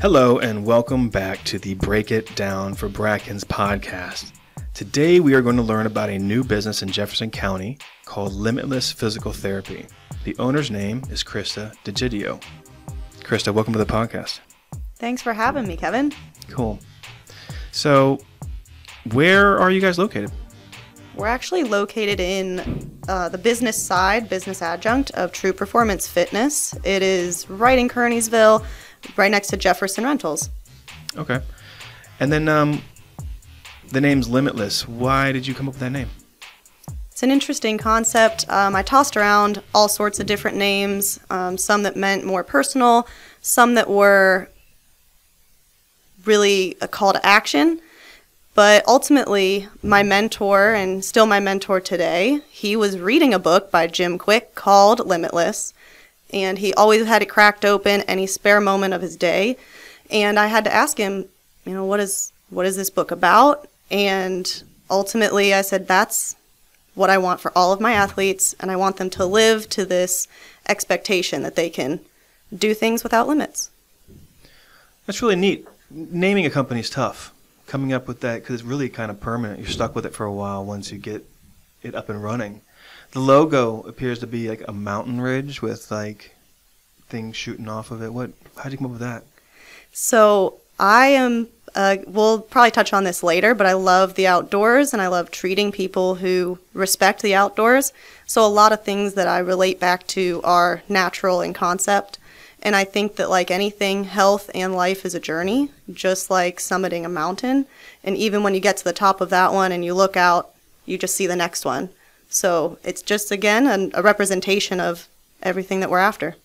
Hello, and welcome back to the Break It Down for Brackens podcast. Today, we are going to learn about a new business in Jefferson County called Limitless Physical Therapy. The owner's name is Krista DeGidio. Krista, welcome to the podcast. Thanks for having me, Kevin. Cool. So, where are you guys located? We're actually located in uh, the business side, business adjunct of True Performance Fitness. It is right in Kearneysville, right next to Jefferson Rentals. Okay. And then um, the name's Limitless. Why did you come up with that name? It's an interesting concept. Um, I tossed around all sorts of different names, um, some that meant more personal, some that were really a call to action. But ultimately, my mentor, and still my mentor today, he was reading a book by Jim Kwik called Limitless. And he always had it cracked open any spare moment of his day. And I had to ask him, you know, what is what is this book about? And ultimately I said that's what I want for all of my athletes and I want them to live to this expectation that they can do things without limits. That's really neat. Naming a company is tough coming up with that because it's really kind of permanent. You're stuck with it for a while once you get it up and running. The logo appears to be like a mountain ridge with like things shooting off of it. What? How did you come up with that? So I am. Uh, we'll probably touch on this later, but I love the outdoors and I love treating people who respect the outdoors. So a lot of things that I relate back to are natural in concept. And I think that, like anything, health and life is a journey, just like summiting a mountain. And even when you get to the top of that one and you look out, you just see the next one. So it's just, again, an, a representation of everything that we're after.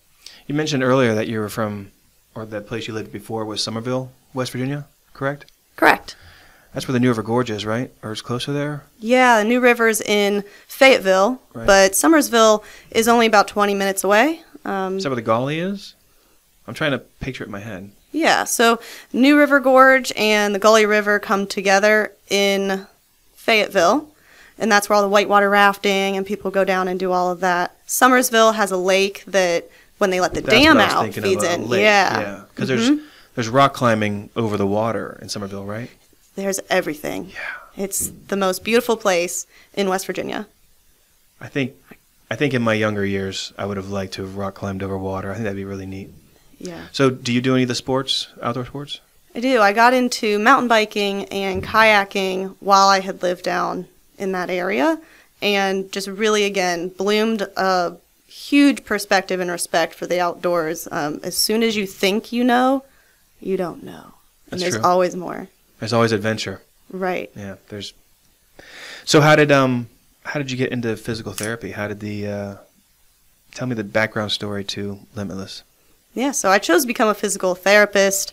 You mentioned earlier that you were from, or that place you lived before was Summerville, West Virginia, correct? Correct. That's where the New River Gorge is, right? Or it's closer there? Yeah, the New River's in Fayetteville, right. but Summersville is only about 20 minutes away. Um, is that where the Gauley is? I'm trying to picture it in my head. Yeah, so New River Gorge and the Gauley River come together in Fayetteville, and that's where all the whitewater rafting and people go down and do all of that. Summersville has a lake that when they let the that's dam out feeds in. Lake. Yeah, yeah, because mm-hmm. there's there's rock climbing over the water in Summerville, right? There's everything. Yeah, it's the most beautiful place in West Virginia. I think I think in my younger years I would have liked to have rock climbed over water. I think that'd be really neat. Yeah. So, do you do any of the sports, outdoor sports? I do. I got into mountain biking and kayaking while I had lived down in that area and just really, again, bloomed a huge perspective and respect for the outdoors. Um, as soon as you think you know, you don't know. And That's there's true. always more. There's always adventure. Right. Yeah. There's. So how did um how did you get into physical therapy? How did the uh, tell me the background story to Limitless? Yeah, so I chose to become a physical therapist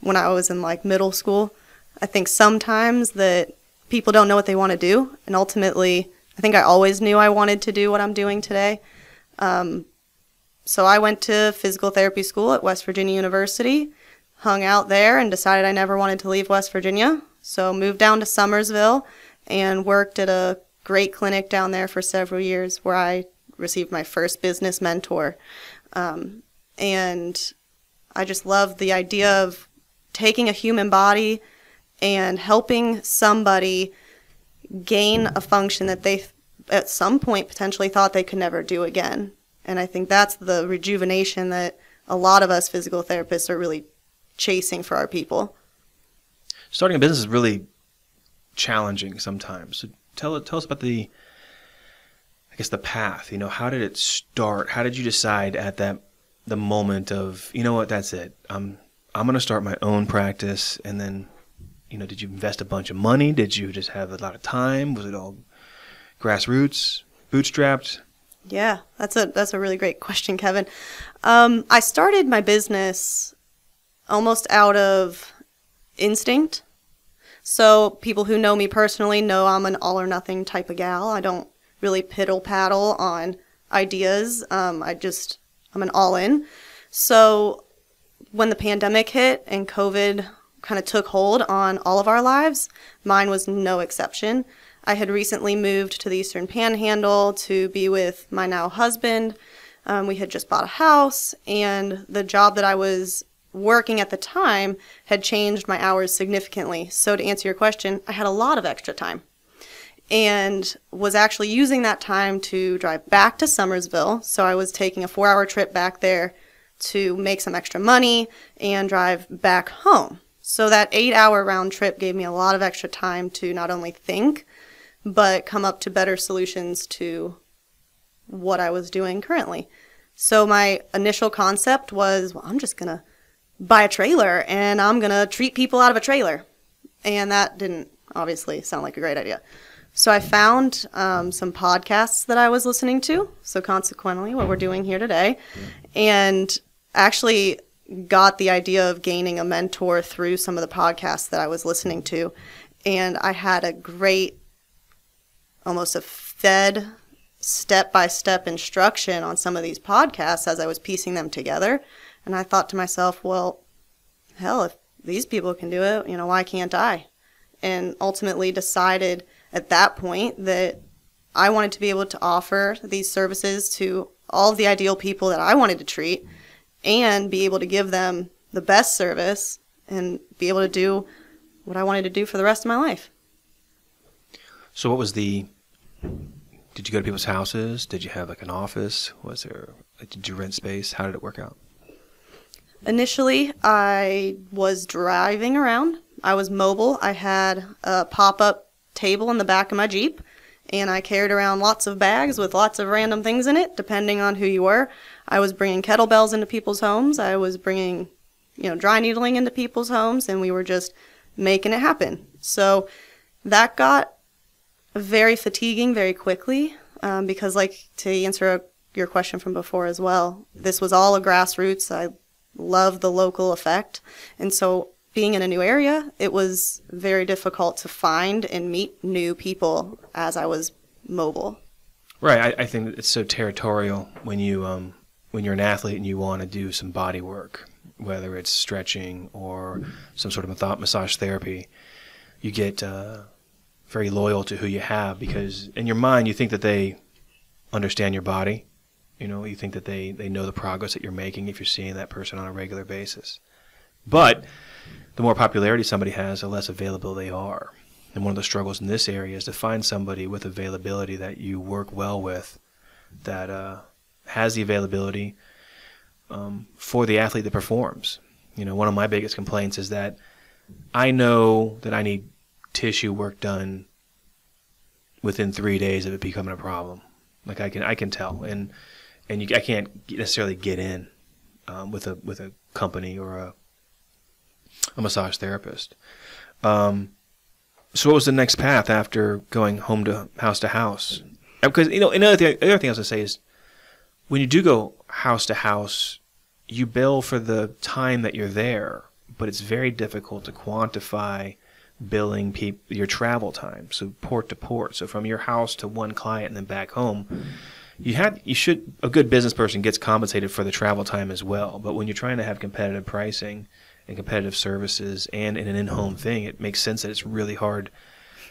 when I was in like middle school. I think sometimes that people don't know what they want to do, and ultimately, I think I always knew I wanted to do what I'm doing today. Um, so I went to physical therapy school at West Virginia University, hung out there, and decided I never wanted to leave West Virginia. So moved down to Summersville and worked at a great clinic down there for several years, where I received my first business mentor. Um, and I just love the idea of taking a human body and helping somebody gain a function that they at some point potentially thought they could never do again. And I think that's the rejuvenation that a lot of us physical therapists are really chasing for our people. Starting a business is really challenging sometimes. So tell tell us about the I guess the path, you know, how did it start? How did you decide at that the moment of you know what that's it i'm i'm going to start my own practice and then you know did you invest a bunch of money? Did you just have a lot of time? Was it all grassroots bootstrapped? Yeah that's a that's a really great question kevin. Um, i started my business almost out of instinct. So people who know me personally know i'm an all or nothing type of gal. I don't really piddle paddle on ideas. Um, i just I'm an all in. So when the pandemic hit and COVID kind of took hold on all of our lives, mine was no exception. I had recently moved to the Eastern Panhandle to be with my now husband. Um, we had just bought a house, and the job that I was working at the time had changed my hours significantly. So, to answer your question, I had a lot of extra time and was actually using that time to drive back to Summersville. So, I was taking a four hour trip back there to make some extra money and drive back home. So, that eight hour round trip gave me a lot of extra time to not only think, but come up to better solutions to what I was doing currently. So, my initial concept was well, I'm just going to buy a trailer and I'm going to treat people out of a trailer. And that didn't obviously sound like a great idea. So I found um, some podcasts that I was listening to. So consequently, what we're doing here today, and actually got the idea of gaining a mentor through some of the podcasts that I was listening to. And I had a great, almost a fed step by step instruction on some of these podcasts as I was piecing them together. And I thought to myself, well, hell, if these people can do it, you know, why can't I? And ultimately decided at that point that I wanted to be able to offer these services to all of the ideal people that I wanted to treat and be able to give them the best service and be able to do what I wanted to do for the rest of my life. So, what was the? Did you go to people's houses? Did you have like an office? Was there? Did you rent space? How did it work out? Initially, I was driving around. I was mobile. I had a pop up table in the back of my Jeep, and I carried around lots of bags with lots of random things in it, depending on who you were. I was bringing kettlebells into people's homes. I was bringing, you know, dry needling into people's homes, and we were just making it happen. So that got very fatiguing very quickly um, because, like, to answer your question from before as well, this was all a grassroots. I love the local effect. And so being in a new area, it was very difficult to find and meet new people as I was mobile. Right. I, I think it's so territorial when you um, when you're an athlete and you want to do some body work, whether it's stretching or some sort of massage therapy. You get uh, very loyal to who you have because in your mind you think that they understand your body you know, you think that they, they know the progress that you're making if you're seeing that person on a regular basis. But the more popularity somebody has, the less available they are. And one of the struggles in this area is to find somebody with availability that you work well with, that uh, has the availability um, for the athlete that performs. You know, one of my biggest complaints is that I know that I need tissue work done within three days of it becoming a problem. Like I can, I can tell, and and you, I can't necessarily get in um, with a with a company or a a massage therapist. Um, so what was the next path after going home to house to house? Because you know, another thing, another thing I was gonna say is when you do go house to house, you bill for the time that you're there, but it's very difficult to quantify billing your travel time, so port to port. So from your house to one client and then back home you had you should a good business person gets compensated for the travel time as well. But when you're trying to have competitive pricing and competitive services and in an in-home thing, it makes sense that it's really hard.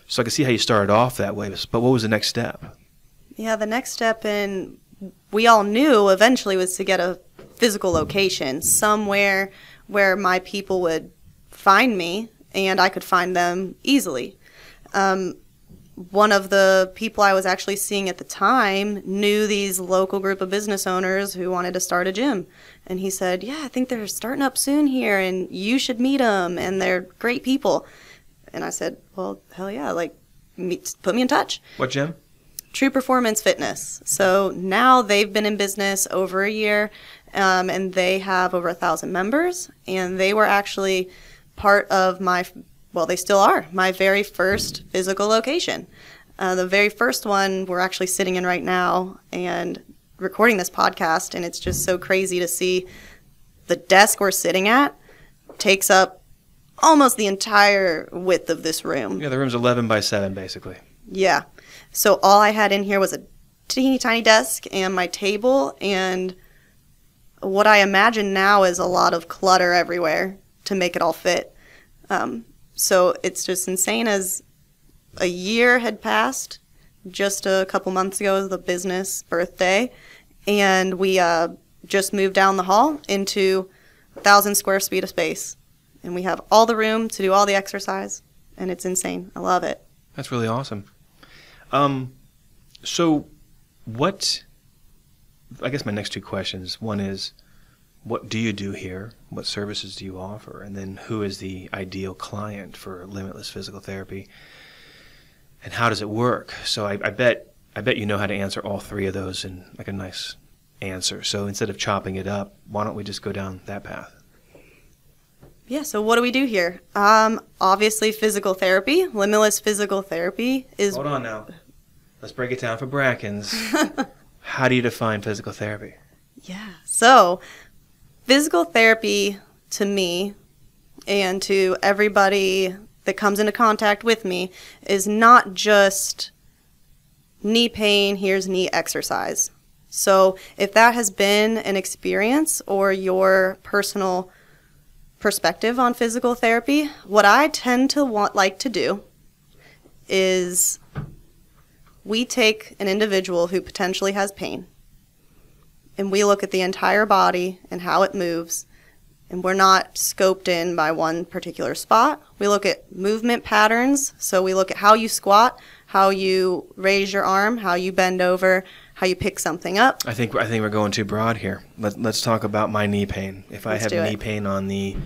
So I can see how you started off that way. But what was the next step? Yeah, the next step in we all knew eventually was to get a physical location somewhere where my people would find me and I could find them easily. Um, one of the people I was actually seeing at the time knew these local group of business owners who wanted to start a gym. And he said, Yeah, I think they're starting up soon here and you should meet them and they're great people. And I said, Well, hell yeah, like, meet, put me in touch. What gym? True Performance Fitness. So now they've been in business over a year um, and they have over a thousand members. And they were actually part of my well, they still are, my very first physical location. Uh, the very first one we're actually sitting in right now and recording this podcast, and it's just so crazy to see the desk we're sitting at takes up almost the entire width of this room. Yeah, the room's 11 by 7, basically. Yeah. So all I had in here was a teeny tiny desk and my table, and what I imagine now is a lot of clutter everywhere to make it all fit. Um, so it's just insane as a year had passed just a couple months ago the business birthday and we uh, just moved down the hall into a thousand square feet of space, and we have all the room to do all the exercise, and it's insane. I love it. That's really awesome. Um, so what? I guess my next two questions. One is, what do you do here? What services do you offer? And then, who is the ideal client for Limitless Physical Therapy? And how does it work? So I, I bet I bet you know how to answer all three of those in like a nice answer. So instead of chopping it up, why don't we just go down that path? Yeah, so what do we do here? Um, obviously, physical therapy. Limitless physical therapy is. Hold on now. Let's break it down for Brackens. how do you define physical therapy? Yeah, so physical therapy to me and to everybody that comes into contact with me is not just knee pain, here's knee exercise. So, if that has been an experience or your personal perspective on physical therapy, what I tend to want like to do is we take an individual who potentially has pain and we look at the entire body and how it moves and we're not scoped in by one particular spot. We look at movement patterns. So we look at how you squat, how you raise your arm, how you bend over, how you pick something up. I think I think we're going too broad here. Let, let's talk about my knee pain. If I Let's have knee it. pain on the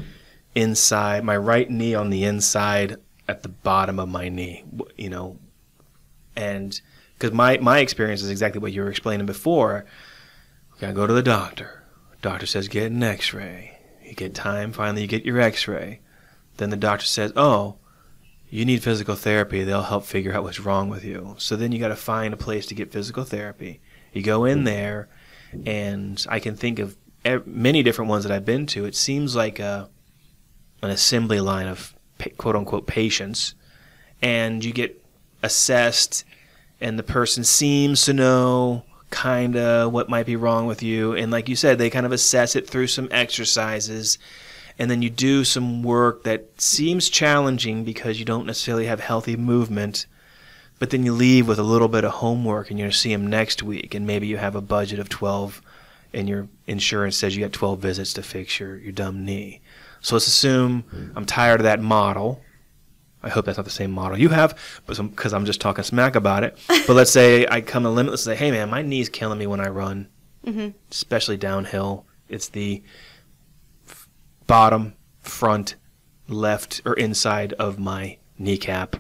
inside, my right knee on the inside at the bottom of my knee, you know, and because my my experience is exactly what you were explaining before. Okay, I go to the doctor. Doctor says get an X-ray. You get time. Finally, you get your X-ray. Then the doctor says, "Oh, you need physical therapy. They'll help figure out what's wrong with you." So then you got to find a place to get physical therapy. You go in hmm. there, and I can think of many different ones that I've been to. It seems like a an assembly line of quote unquote patients, and you get assessed, and the person seems to know kind of what might be wrong with you, and like you said, they kind of assess it through some exercises. And then you do some work that seems challenging because you don't necessarily have healthy movement, but then you leave with a little bit of homework and you're going to see them next week, and maybe you have a budget of 12, and your insurance says you got 12 visits to fix your, your dumb knee. So let's assume I'm tired of that model. I hope that's not the same model you have, but because I'm just talking smack about it. But let's say I come to Limitless and say, "Hey, man, my knee's killing me when I run, Mhm. especially downhill. It's the bottom, front, left, or inside of my kneecap.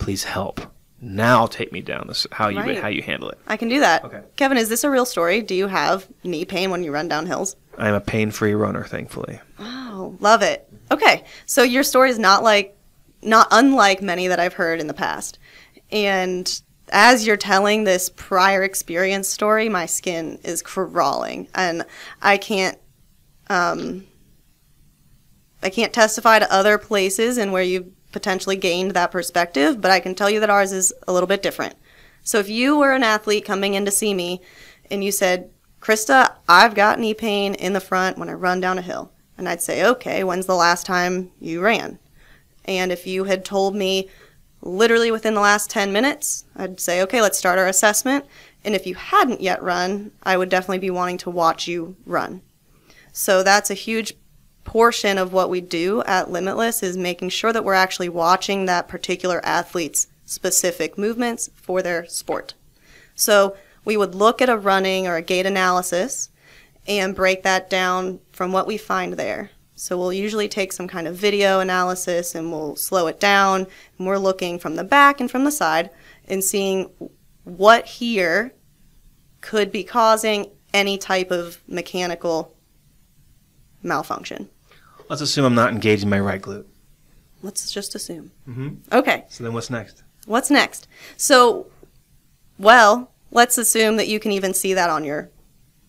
Please help. Now take me down this how you Right. how you handle it. I can do that. Okay. Kevin, is this a real story? Do you have knee pain when you run down hills? I'm a pain-free runner, thankfully. Oh, love it. Okay, so your story is not like, not unlike many that I've heard in the past. And as you're telling this prior experience story, my skin is crawling, and I can't, um, I can't testify to other places and where you've potentially gained that perspective, but I can tell you that ours is a little bit different. So if you were an athlete coming in to see me, and you said, Krista, I've got knee pain in the front when I run down a hill. And I'd say, okay, when's the last time you ran? And if you had told me literally within the last 10 minutes, I'd say, okay, let's start our assessment. And if you hadn't yet run, I would definitely be wanting to watch you run. So that's a huge portion of what we do at Limitless is making sure that we're actually watching that particular athlete's specific movements for their sport. So we would look at a running or a gait analysis and break that down from what we find there. So we'll usually take some kind of video analysis and we'll slow it down and we're looking from the back and from the side and seeing what here could be causing any type of mechanical malfunction. Let's assume I'm not engaging my right glute. Let's just assume. Mm-hmm. Okay, So then what's next? what's next? So, well, let's assume that you can even see that on your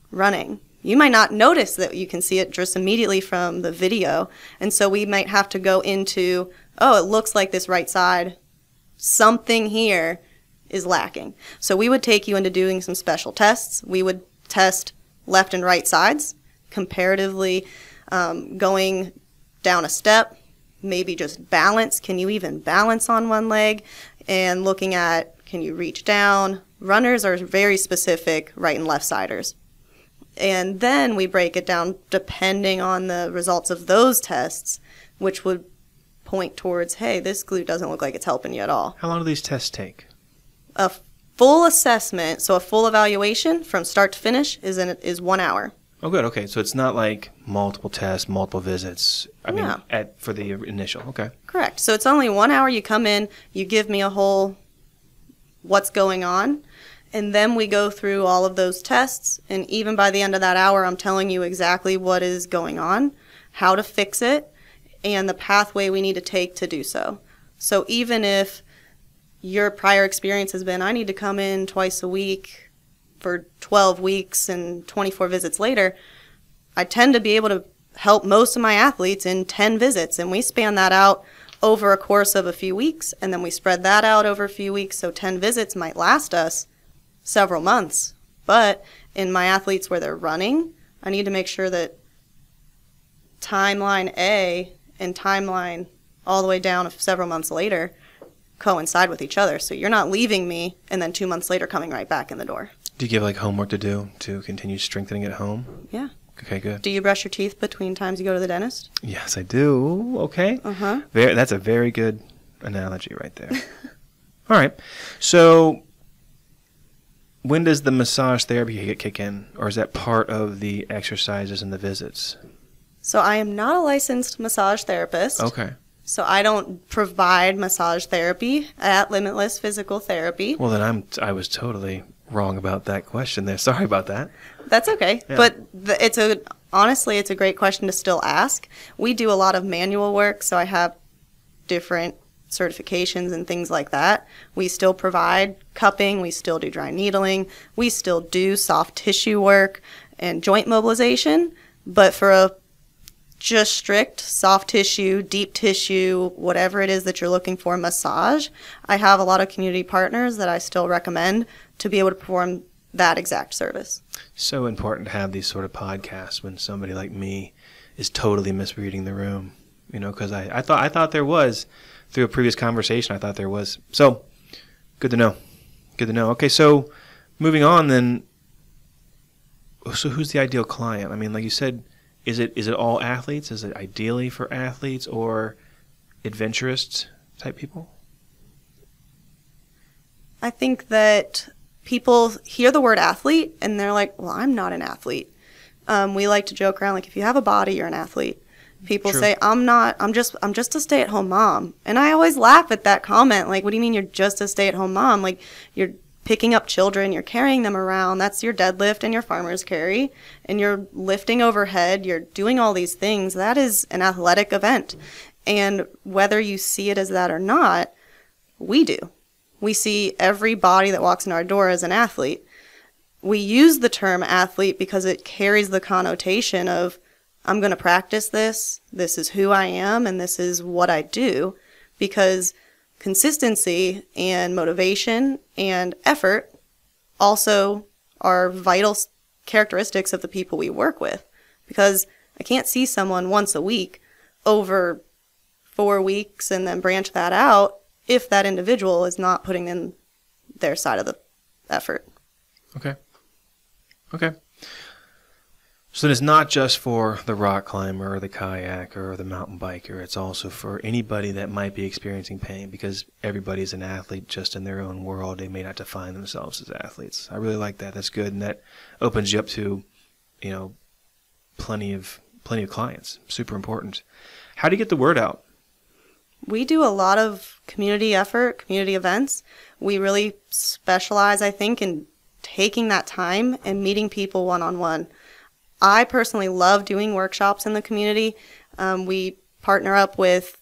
running. You might not notice that you can see it just immediately from the video. And so we might have to go into, oh, it looks like this right side, something here is lacking. So we would take you into doing some special tests. We would test left and right sides, comparatively um, going down a step, maybe just balance. Can you even balance on one leg? And looking at can you reach down? Runners are very specific right and left siders. And then we break it down depending on the results of those tests, which would point towards, hey, this glute doesn't look like it's helping you at all. How long do these tests take? A full assessment, so a full evaluation from start to finish, is in, is one hour. Oh, good. Okay, so it's not like multiple tests, multiple visits. I mean, at for the initial. Okay. Correct. So it's only one hour. You come in, you give me a whole what's going on, and then we go through all of those tests. And even by the end of that hour, I'm telling you exactly what is going on, how to fix it, and the pathway we need to take to do so. So even if your prior experience has been, I need to come in twice a week for 12 weeks and 24 visits later, I tend to be able to help most of my athletes in 10 visits, and we span that out over a course of a few weeks, and then we spread that out over a few weeks. So 10 visits might last us several months. But in my athletes where they're running, I need to make sure that timeline A and timeline all the way down several months later coincide with each other. So you're not leaving me and then two months later coming right back in the door. Do you give like homework to do to continue strengthening at home? Yeah. Okay, good. Do you brush your teeth between times you go to the dentist? Yes, I do. Okay. Uh huh. Very, that's a very good analogy right there. All right. So, when does the massage therapy kick- kick in, or is that part of the exercises and the visits? So I am not a licensed massage therapist. Okay. So I don't provide massage therapy at Limitless Physical Therapy. Well, then I'm I was totally wrong about that question there. Sorry about that. That's okay. Yeah. But the, it's a honestly, it's a great question to still ask. We do a lot of manual work, so I have different certifications and things like that. We still provide cupping, we still do dry needling, we still do soft tissue work and joint mobilization, but for a just strict soft tissue, deep tissue, whatever it is that you're looking for massage, I have a lot of community partners that I still recommend to be able to perform that exact service. So important to have these sort of podcasts when somebody like me is totally misreading the room. You know, because I, I thought I thought there was through a previous conversation. I thought there was. So good to know. Good to know. Okay, so moving on then. So who's the ideal client? I mean, like you said, is it is it all athletes? Is it ideally for athletes or adventurous type people? I think that people hear the word athlete and they're like, well, I'm not an athlete. Um, we like to joke around like, if you have a body, you're an athlete. People True. say, I'm not, I'm just, I'm just a stay at home mom. And I always laugh at that comment. Like, what do you mean you're just a stay at home mom? Like, you're picking up children, you're carrying them around. That's your deadlift and your farmer's carry. And you're lifting overhead. You're doing all these things. That is an athletic event. And whether you see it as that or not, we do. We see every body that walks in our door as an athlete. We use the term athlete because it carries the connotation of I'm going to practice this, this is who I am, and this is what I do. Because consistency and motivation and effort also are vital characteristics of the people we work with. Because I can't see someone once a week over four weeks and then branch that out if that individual is not putting in their side of the effort. Okay. Okay. So it's not just for the rock climber or the kayaker or the mountain biker. It's also for anybody that might be experiencing pain because everybody's an athlete just in their own world. They may not define themselves as athletes. I really like that. That's good. And that opens you up to, you know, plenty of plenty of clients. Super important. How do you get the word out? We do a lot of community effort, community events. We really specialize, I think, in taking that time and meeting people one on one. I personally love doing workshops in the community. Um, we partner up with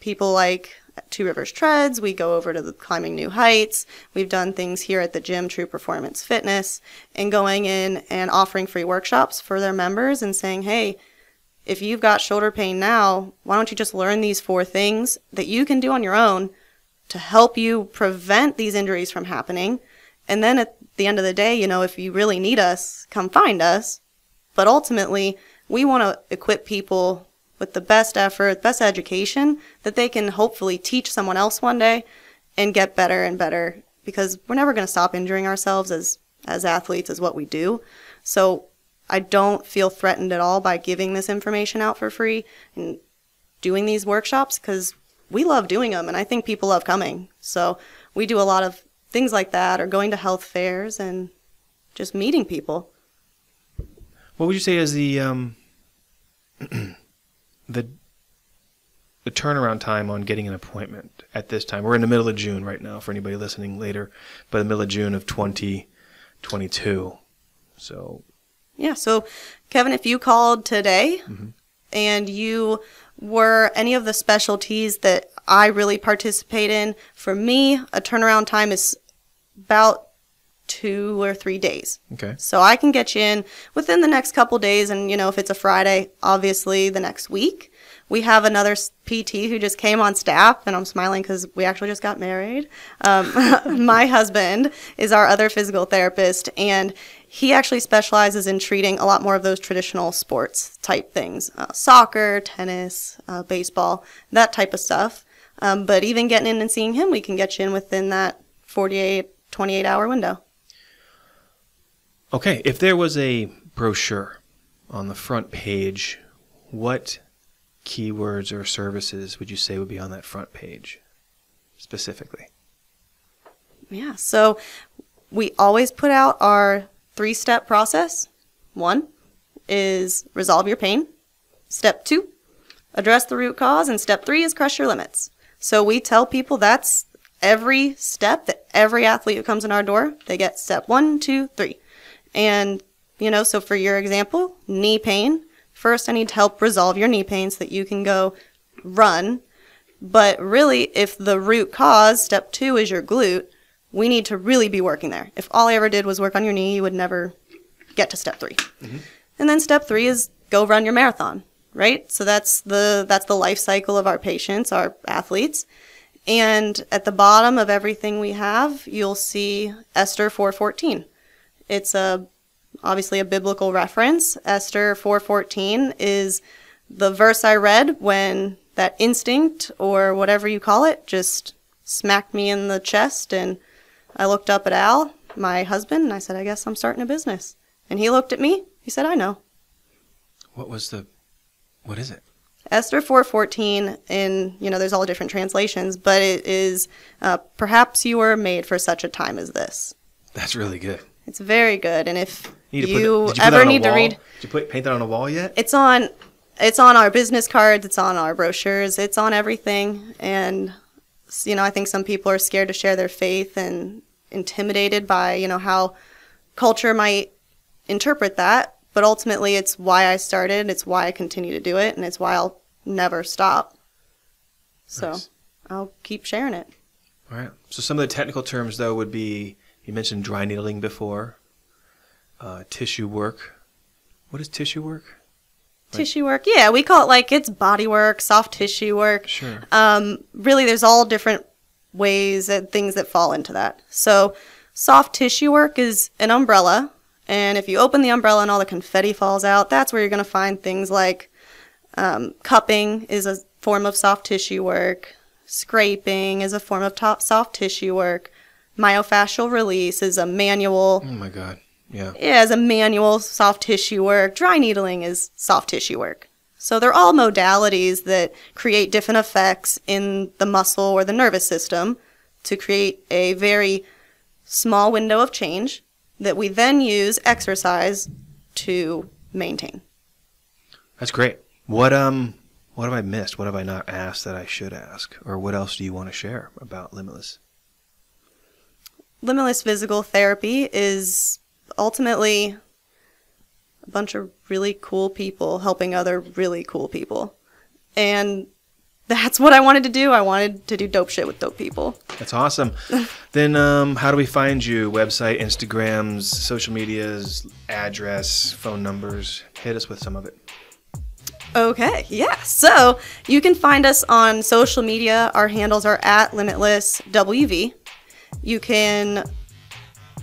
people like Two Rivers Treads. We go over to the Climbing New Heights. We've done things here at the gym, True Performance Fitness, and going in and offering free workshops for their members and saying, hey, if you've got shoulder pain now, why don't you just learn these four things that you can do on your own to help you prevent these injuries from happening? And then at the end of the day, you know, if you really need us, come find us. But ultimately, we want to equip people with the best effort, best education that they can hopefully teach someone else one day and get better and better because we're never going to stop injuring ourselves as as athletes is what we do. So I don't feel threatened at all by giving this information out for free and doing these workshops because we love doing them and I think people love coming. So we do a lot of things like that or going to health fairs and just meeting people. What would you say is the um, the the turnaround time on getting an appointment at this time? We're in the middle of June right now for anybody listening later, but the middle of June of 2022. So Yeah, so Kevin, if you called today Mm-hmm. and you were any of the specialties that I really participate in, for me, a turnaround time is about two or three days. okay, So I can get you in within the next couple days, and you know, if it's a Friday, obviously the next week. We have another PT who just came on staff, and I'm smiling because we actually just got married. Um, my husband is our other physical therapist, and he actually specializes in treating a lot more of those traditional sports type things uh, soccer, tennis, uh, baseball, that type of stuff. Um, but even getting in and seeing him, we can get you in within that 48, 28 hour window. okay. If there was a brochure on the front page, what keywords or services would you say would be on that front page specifically? Yeah, so we always put out our three step process. One is resolve your pain. Step two, address the root cause. And step three is crush your limits. So we tell people that's every step that every athlete who comes in our door, they get step one, two, three. And, you know, so for your example, knee pain, first I need to help resolve your knee pain so that you can go run. But really, if the root cause, step two, is your glute, we need to really be working there. If all I ever did was work on your knee, you would never get to step 3 mm-hmm. And then step three is go run your marathon, right? So that's the that's the life cycle of our patients, our athletes. And at the bottom of everything we have, you'll see Esther 414. It's a obviously a biblical reference. Esther 414 is the verse I read when that instinct or whatever you call it just smacked me in the chest and I looked up at Al, my husband, and I said, I guess I'm starting a business. And he looked at me. He said, I know. What was the what is it? Esther 4:14 in you know there's all different translations, but it is uh, perhaps you were made for such a time as this. That's really good. It's very good, and if Need to you, put, did you put that ever need to read, Did you put paint that on a wall yet? it's on it's on our business cards, it's on our brochures, it's on everything, and you know I think some people are scared to share their faith and intimidated by you know how culture might interpret that, but ultimately it's why I started, it's why I continue to do it, and it's why I'll never stop. So Nice. I'll keep sharing it. All right. So some of the technical terms, though, would be you mentioned dry needling before, uh, tissue work. What is tissue work? Like- Tissue work, yeah, we call it like it's body work, soft tissue work. Sure. Um, really, there's all different ways and things that fall into that. So, soft tissue work is an umbrella, and if you open the umbrella and all the confetti falls out, that's where you're going to find things like um, cupping is a form of soft tissue work, scraping is a form of top soft tissue work, myofascial release is a manual Oh my God. Yeah. yeah, as a manual soft tissue work. Dry needling is soft tissue work. So they're all modalities that create different effects in the muscle or the nervous system to create a very small window of change that we then use exercise to maintain. That's great. What um what have I missed? What have I not asked that I should ask? Or what else do you want to share about Limitless? Limitless physical therapy is ultimately a bunch of really cool people helping other really cool people. And that's what I wanted to do. I wanted to do dope shit with dope people. That's awesome. then um, how do we find you? Website, Instagrams, social medias, address, phone numbers. Hit us with some of it. Okay, yeah. So you can find us on social media. Our handles are at LimitlessWV. You can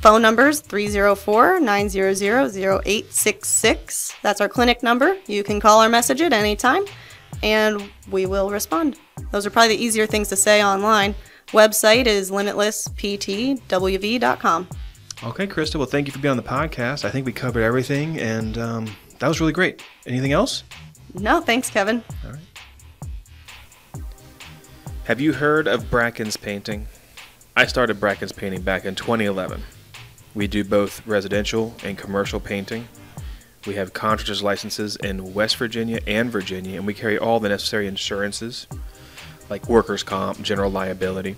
phone numbers 304-900-0866. That's our clinic number. You can call or message it anytime and we will respond. Those are probably the easier things to say online. Website is limitlessptwv.com. Okay, Krista. Well, thank you for being on the podcast. I think we covered everything, and um, that was really great. Anything else? No, thanks, Kevin. All right. Have you heard of Bracken's Painting? I started Bracken's Painting back in 2011. We do both residential and commercial painting. We have contractor's licenses in West Virginia and Virginia, and we carry all the necessary insurances like workers' comp, general liability.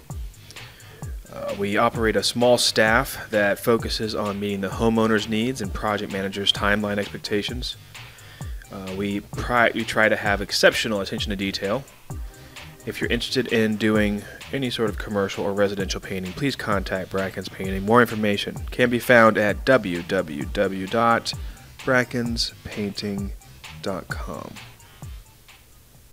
Uh, we operate a small staff that focuses on meeting the homeowner's needs and project managers' timeline expectations. Uh, we, pri- we try to have exceptional attention to detail. If you're interested in doing any sort of commercial or residential painting, please contact Bracken's Painting. More information can be found at www.brackenspainting.com.